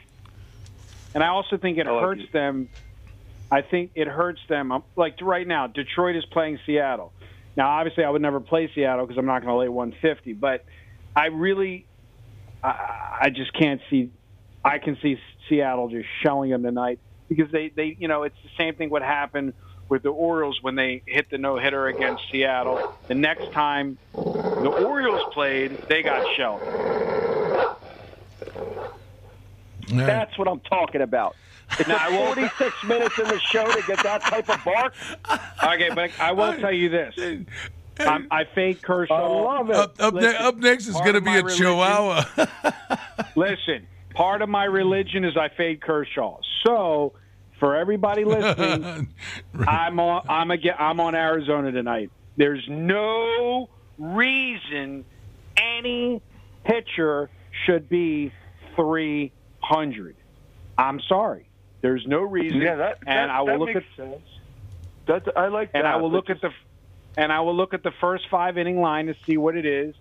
And I also think it I like hurts it. them. I think it hurts them. Like right now, Detroit is playing Seattle. Now, obviously, I would never play Seattle because I'm not going to lay 150. But I really, I, I just can't see. I can see Seattle just shelling them tonight because they, they, you know, it's the same thing what happened with the Orioles when they hit the no hitter against Seattle. The next time the Orioles played, they got shelled. That's what I'm talking about. It took 46 minutes in the show to get that type of bark. Okay, but I will tell you this. I'm, I fade Kershaw. Uh, I love it. Up, up, ne- up next is going to be a religion- chihuahua. Listen, part of my religion is I fade Kershaw. So, for everybody listening, I'm on. I'm again. I'm on Arizona tonight. There's no reason any pitcher should be 300. I'm sorry. There's no reason. Yeah, that, and I will that look makes at sense. That I like and that. I will but look at the and I will look at the first five inning line to see what it is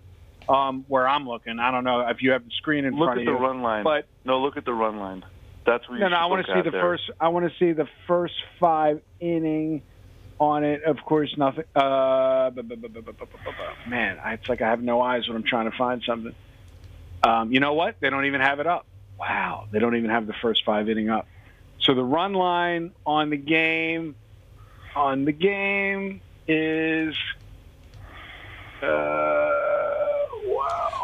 um, where I'm looking. I don't know if you have the screen in look front of you. Look at the run line. But no, look at the run line. That's where you. No, no. I want to see the there. first. I want to see the first five inning on it. Of course, nothing. Uh, man, it's like I have no eyes when I'm trying to find something. Um, you know what? They don't even have it up. Wow, they don't even have the first five inning up. So the run line on the game, on the game is. Uh,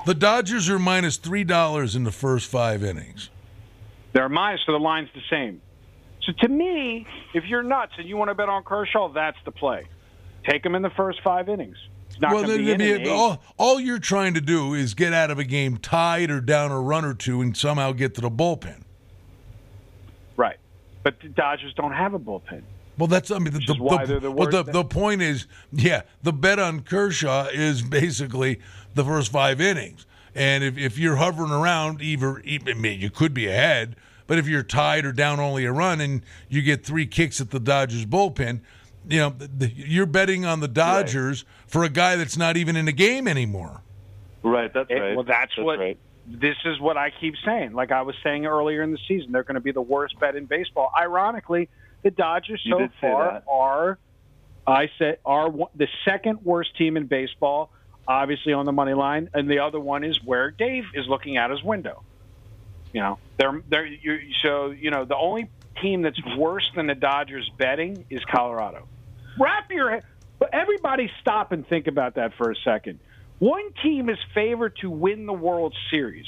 the Dodgers are minus three dollars in the first five innings. They're minus, so the line's the same. So to me, if you're nuts and you want to bet on Kershaw, that's the play. Take him in the first five innings. It's not well, then be in it'd an be- all, all you're trying to do is get out of a game tied or down a run or two and somehow get to the bullpen. Right. But the Dodgers don't have a bullpen. Well, that's I mean the, the well, the, the point is, yeah, the bet on Kershaw is basically the first five innings, and if, if you're hovering around, either I mean, you could be ahead, but if you're tied or down only a run and you get three kicks at the Dodgers bullpen, you know the, you're betting on the Dodgers for a guy that's not even in the game anymore. Right, that's It- right. well, that's, what. right. This is what I keep saying. Like I was saying earlier in the season, they're going to be the worst bet in baseball. Ironically, the Dodgers You so far that. are, I said, are the second worst team in baseball. Obviously on the money line, and the other one is where Dave is looking out his window. You know, they're they're you, so you know the only team that's worse than the Dodgers betting is Colorado. Wrap your head. But everybody stop and think about that for a second. One team is favored to win the World Series.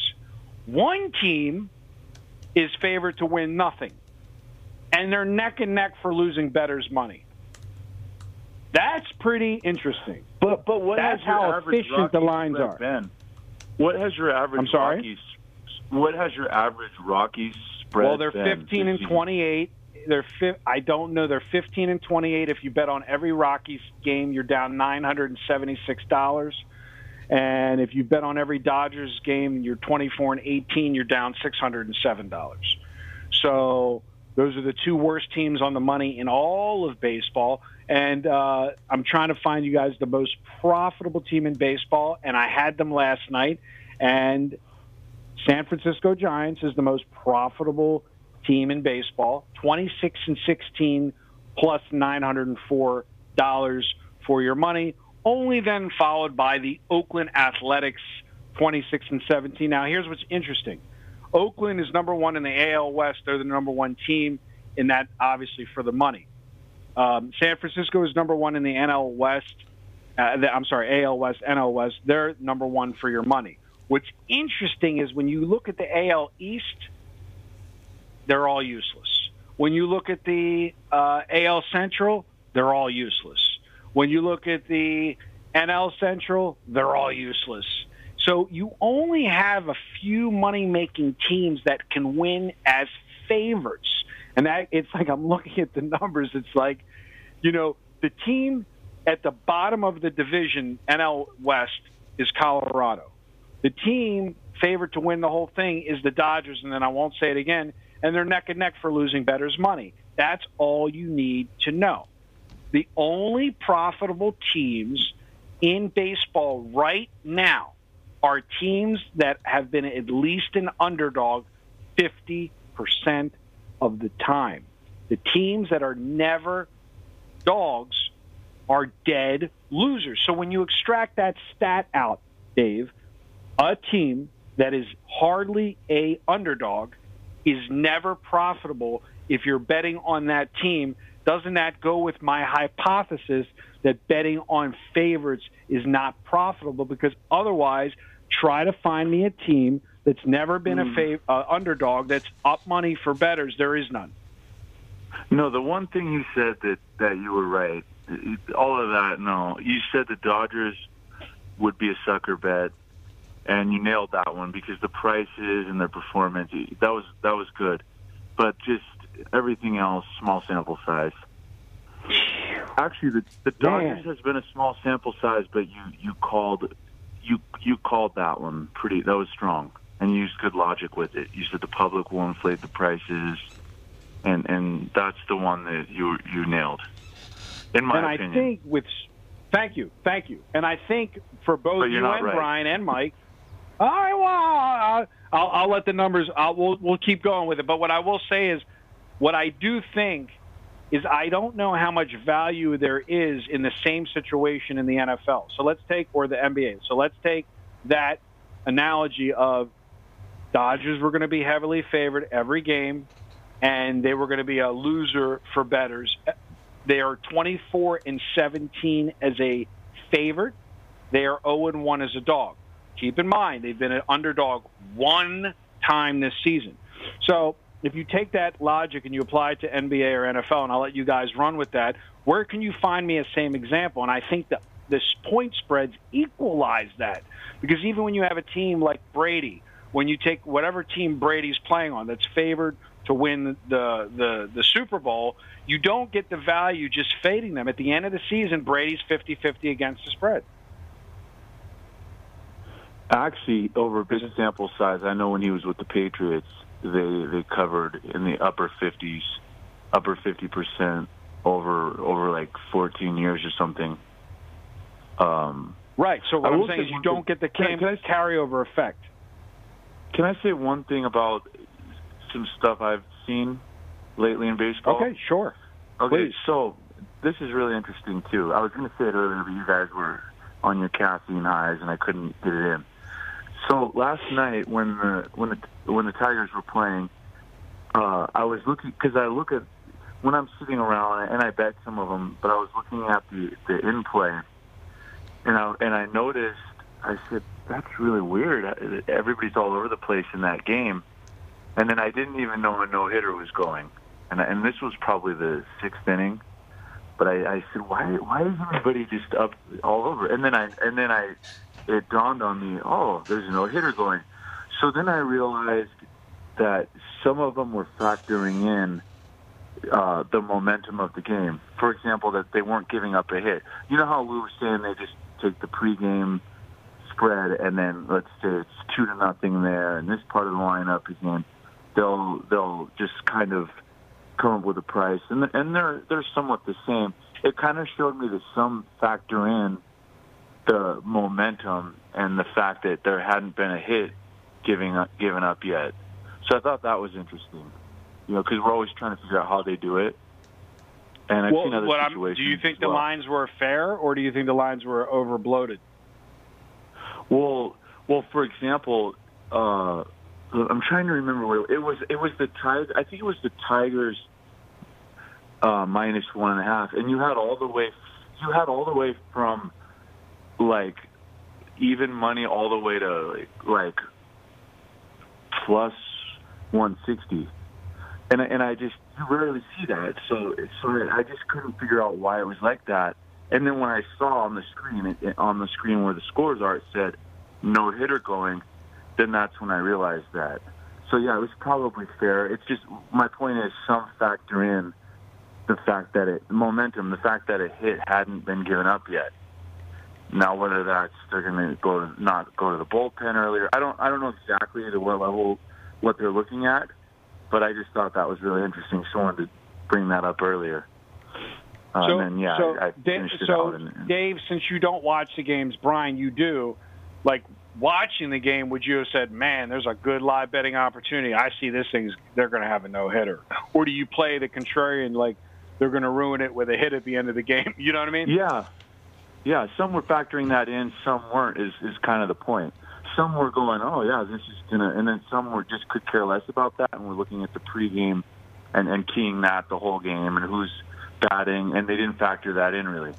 One team is favored to win nothing. And they're neck and neck for losing betters money. That's pretty interesting. But but what That's how efficient the lines are. Been? What has your average I'm sorry? Rockies? What has your average Rockies spread? Well, they're been 15 and 28. They're fi- I don't know. They're 15 and 28. If you bet on every Rockies game, you're down 976 dollars. And if you bet on every Dodgers game, you're 24 and 18. You're down 607 dollars. So those are the two worst teams on the money in all of baseball. And uh, I'm trying to find you guys the most profitable team in baseball, and I had them last night. And San Francisco Giants is the most profitable team in baseball, 26 and 16 plus $904 for your money. Only then followed by the Oakland Athletics, 26 and 17. Now, here's what's interesting. Oakland is number one in the AL West. They're the number one team in that, obviously, for the money. Um, San Francisco is number one in the NL West. Uh, the, I'm sorry, AL West, NL West. They're number one for your money. What's interesting is when you look at the AL East, they're all useless. When you look at the uh, AL Central, they're all useless. When you look at the NL Central, they're all useless. So you only have a few money making teams that can win as favorites. And that it's like I'm looking at the numbers, it's like, you know, the team at the bottom of the division, NL West, is Colorado. The team favored to win the whole thing is the Dodgers, and then I won't say it again, and they're neck and neck for losing better's money. That's all you need to know. The only profitable teams in baseball right now are teams that have been at least an underdog 50% of the time. The teams that are never dogs are dead losers. So when you extract that stat out, Dave, a team that is hardly a underdog is never profitable if you're betting on that team. Doesn't that go with my hypothesis that betting on favorites is not profitable? Because otherwise, try to find me a team that's never been Mm. a fav- uh, underdog that's up money for betters. There is none. No, the one thing you said that that you were right. All of that, no. You said the Dodgers would be a sucker bet, and you nailed that one because the prices and their performance that was that was good, but just everything else, small sample size. Actually, the the Dodgers has been a small sample size, but you you called you you called that one pretty. That was strong, and you used good logic with it. You said the public will inflate the prices and and that's the one that you you nailed, in my and opinion. I think with thank you, thank you, and I think for both you and right. Brian and Mike, all right, well, I'll, I'll, I'll let the numbers. I'll, we'll we'll keep going with it. But what I will say is, what I do think is I don't know how much value there is in the same situation in the NFL. So let's take or the NBA. So let's take that analogy of Dodgers were going to be heavily favored every game, and they were going to be a loser for betters. They are 24 and 17 as a favorite. They are 0 and 1 as a dog. Keep in mind they've been an underdog one time this season. So if you take that logic and you apply it to NBA or NFL, and I'll let you guys run with that, where can you find me a same example? And I think that this point spreads equalize that because even when you have a team like Brady, when you take whatever team Brady's playing on that's favored to win the the the Super Bowl, you don't get the value just fading them. At the end of the season, Brady's 50-50 against the spread. Actually, over a big sample size, I know when he was with the Patriots, they they covered in the upper 50s, upper 50 percent over over like 14 years or something. Um, Right. So what I'm saying say is you don't get the Can cam- can carryover effect. Can I say one thing about some stuff I've seen lately in baseball? Okay, sure. Okay, Please. so this is really interesting too. I was going to say it earlier, but you guys were on your caffeine highs, and I couldn't get it in. So last night, when the when the when the Tigers were playing, uh, I was looking because I look at when I'm sitting around, and I bet some of them, but I was looking at the the in play, and I and I noticed. I said, "That's really weird. Everybody's all over the place in that game." And then I didn't even know a no hitter was going, and and this was probably the sixth inning. But I, I said, why why is everybody just up all over? And then I and then I it dawned on me, oh, there's a no hitter going. So then I realized that some of them were factoring in uh, the momentum of the game. For example, that they weren't giving up a hit. You know how we were saying they just take the pregame spread and then let's say it's two to nothing there, and this part of the lineup is in. They'll they'll just kind of come up with a price, and and they're they're somewhat the same. It kind of showed me that some factor in the momentum and the fact that there hadn't been a hit giving up given up yet. So I thought that was interesting, you know, because we're always trying to figure out how they do it. And I've well, seen other what I'm, situations. do you think the well. lines were fair, or do you think the lines were overbloated? Well, well, for example, uh, I'm trying to remember what it was. It was the Tigers. I think it was the Tigers uh, minus one and a half, and you had all the way. You had all the way from like even money all the way to like, like plus 160. And and I just you rarely see that. So so I just couldn't figure out why it was like that. And then when I saw on the screen it, it- on the screen where the scores are, it said no hitter going. Then that's when I realized that. So yeah, it was probably fair. It's just my point is some factor in the fact that it momentum, the fact that a hit hadn't been given up yet. Now whether that's they're going to go not go to the bullpen earlier, I don't I don't know exactly to what level what they're looking at, but I just thought that was really interesting. So I wanted to bring that up earlier. Uh, so, and then yeah, so, I, I Da- finished it so and Dave, since you don't watch the games, Brian, you do. Like watching the game, would you have said, "Man, there's a good live betting opportunity. I see this thing's they're going to have a no hitter," or do you play the contrarian, like they're going to ruin it with a hit at the end of the game? You know what I mean? Yeah, yeah. Some were factoring that in, some weren't. Is is kind of the point. Some were going, oh yeah, this is gonna, and then some were just could care less about that, and were looking at the pregame and and keying that the whole game and who's batting, and they didn't factor that in really.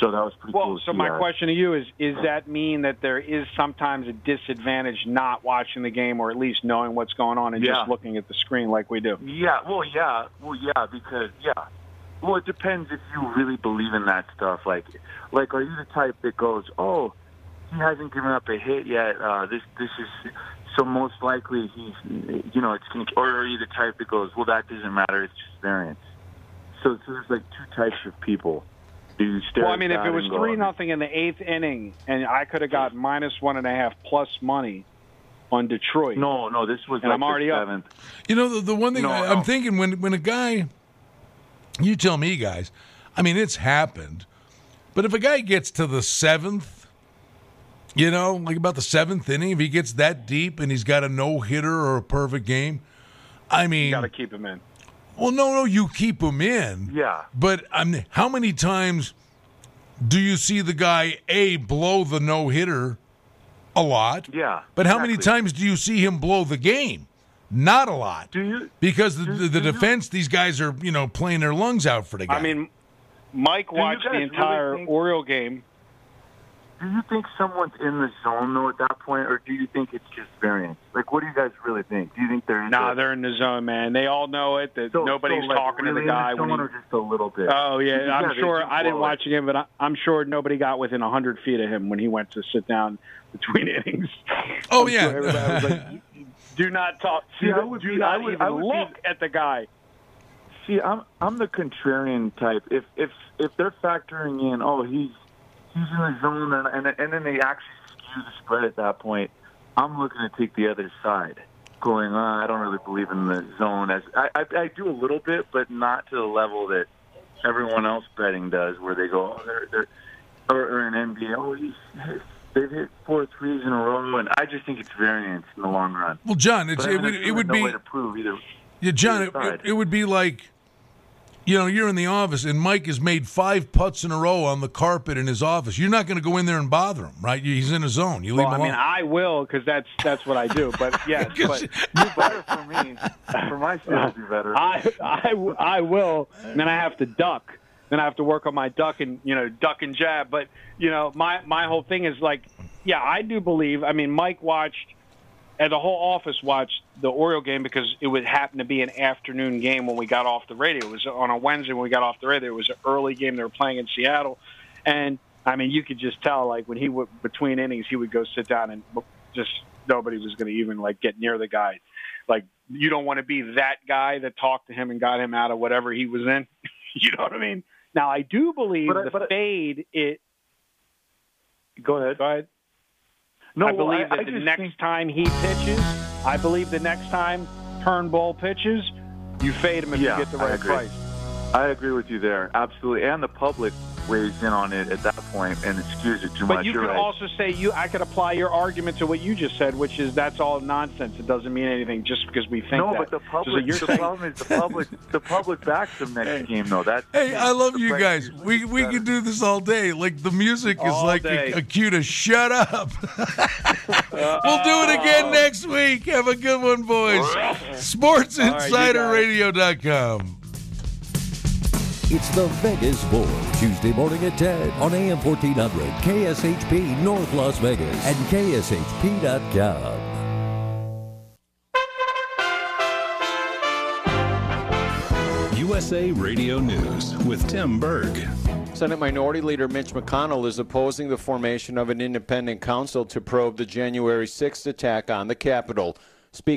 So that was pretty Well, cool. so my that. question to you is: Is that mean that there is sometimes a disadvantage not watching the game, or at least knowing what's going on and Yeah. just looking at the screen like we do? Yeah, well, yeah, well, yeah, because yeah, well, it depends if you really believe in that stuff. Like, like, are you the type that goes, oh, he hasn't given up a hit yet. Uh, this, this is so most likely he's, you know, it's gonna. Or are you the type that goes, well, that doesn't matter. It's just variance. So, so there's like two types of people. Do you stare Well, I mean, if it was and go, three nothing in the eighth inning, and I could have got minus one and a half plus money on Detroit. No, no, this was and like I'm already the up. seventh. You know, the, the one thing No, I, no. I'm thinking when when a guy, you tell me, guys. I mean, it's happened, but if a guy gets to the seventh, you know, like about the seventh inning, if he gets that deep and he's got a no hitter or a perfect game, I mean, Got to keep him in. Well, no, no, you keep him in. Yeah. But I mean, how many times do you see the guy a blow the no hitter? A lot. Yeah. But how many times do you see him blow the game? Not a lot. Do you? Because the, the, the defense, these guys are you know playing their lungs out for the guy. I mean, Mike watched guys the really entire think- Oriole game. Do you think someone's in the zone though at that point, or do you think it's just variance? Like, what do you guys really think? Do you think they're in Nah, the, they're in the zone, man. They all know it. That so, nobody's so, like, talking really to the guy in the when he. or just a little bit? Oh yeah, Yeah, I'm sure. I didn't blow it. watch the game, but I, I'm sure nobody got within hundred feet of him when he went to sit down between innings. Oh, I'm yeah. sure like, "Do not talk. See, do, I would do be- not I would- even I would be- look at the guy." See, I'm I'm the contrarian type. If if if they're factoring in, oh, he's he's in the zone, and and, and then they actually skew the spread at that point, I'm looking to take the other side, going, oh, I don't really believe in the zone. As I, I I do a little bit, but not to the level that everyone else betting does, where they go, oh, they're they're or, or an NBA, oh, he's they've hit four threes in a row, and I just think it's variance in the long run. well, John, it's, But I it would it would no be way to prove either. yeah, John. It, it, it would be like, you know, you're in the office and Mike has made five putts in a row on the carpet in his office. You're not going to go in there and bother him, right? He's in his zone. You leave Well, I him mean, alone. I will because that's that's what I do. But yes, but you better for me. For my sales, you better. I, I, I will. And then I have to duck. Then I have to work on my duck and you know duck and jab. But you know my my whole thing is like, yeah, I do believe. I mean, Mike watched, and the whole office watched the Oriole game because it would happen to be an afternoon game when we got off the radio. It was on a Wednesday when we got off the radio. It was an early game. They were playing in Seattle, and I mean, you could just tell like when he would between innings, he would go sit down and just nobody was going to even like get near the guy. Like you don't want to be that guy that talked to him and got him out of whatever he was in. you know what I mean? Now I do believe But the but fade. It Go ahead. Go ahead. No, I well, believe I- that I the next think- time he pitches, I believe the next time Turnbull pitches, you fade him if Yeah, you get the right agree. price. I agree with you there, absolutely. And the public weighs in on it at that point and it skews it too But much. you You're could right. also say you. I could apply your argument to what you just said, which is that's all nonsense. It doesn't mean anything just because we think no, that. but the So public. you're the saying- problem is the public. the public backs them next game, though. That's Hey, I love you guys. We gets we better. could do this all day. Like the music is like day. a, a cue to shut up. we'll do it again next week. Have a good one, boys. All right, you guys. SportsInsiderRadio.com. It's the Vegas Board, Tuesday morning at 10 on AM 1400, KSHP North Las Vegas, and KSHP.com. USA Radio News with Tim Berg. Senate Minority Leader Mitch McConnell is opposing the formation of an independent council to probe the January 6th attack on the Capitol. Speaker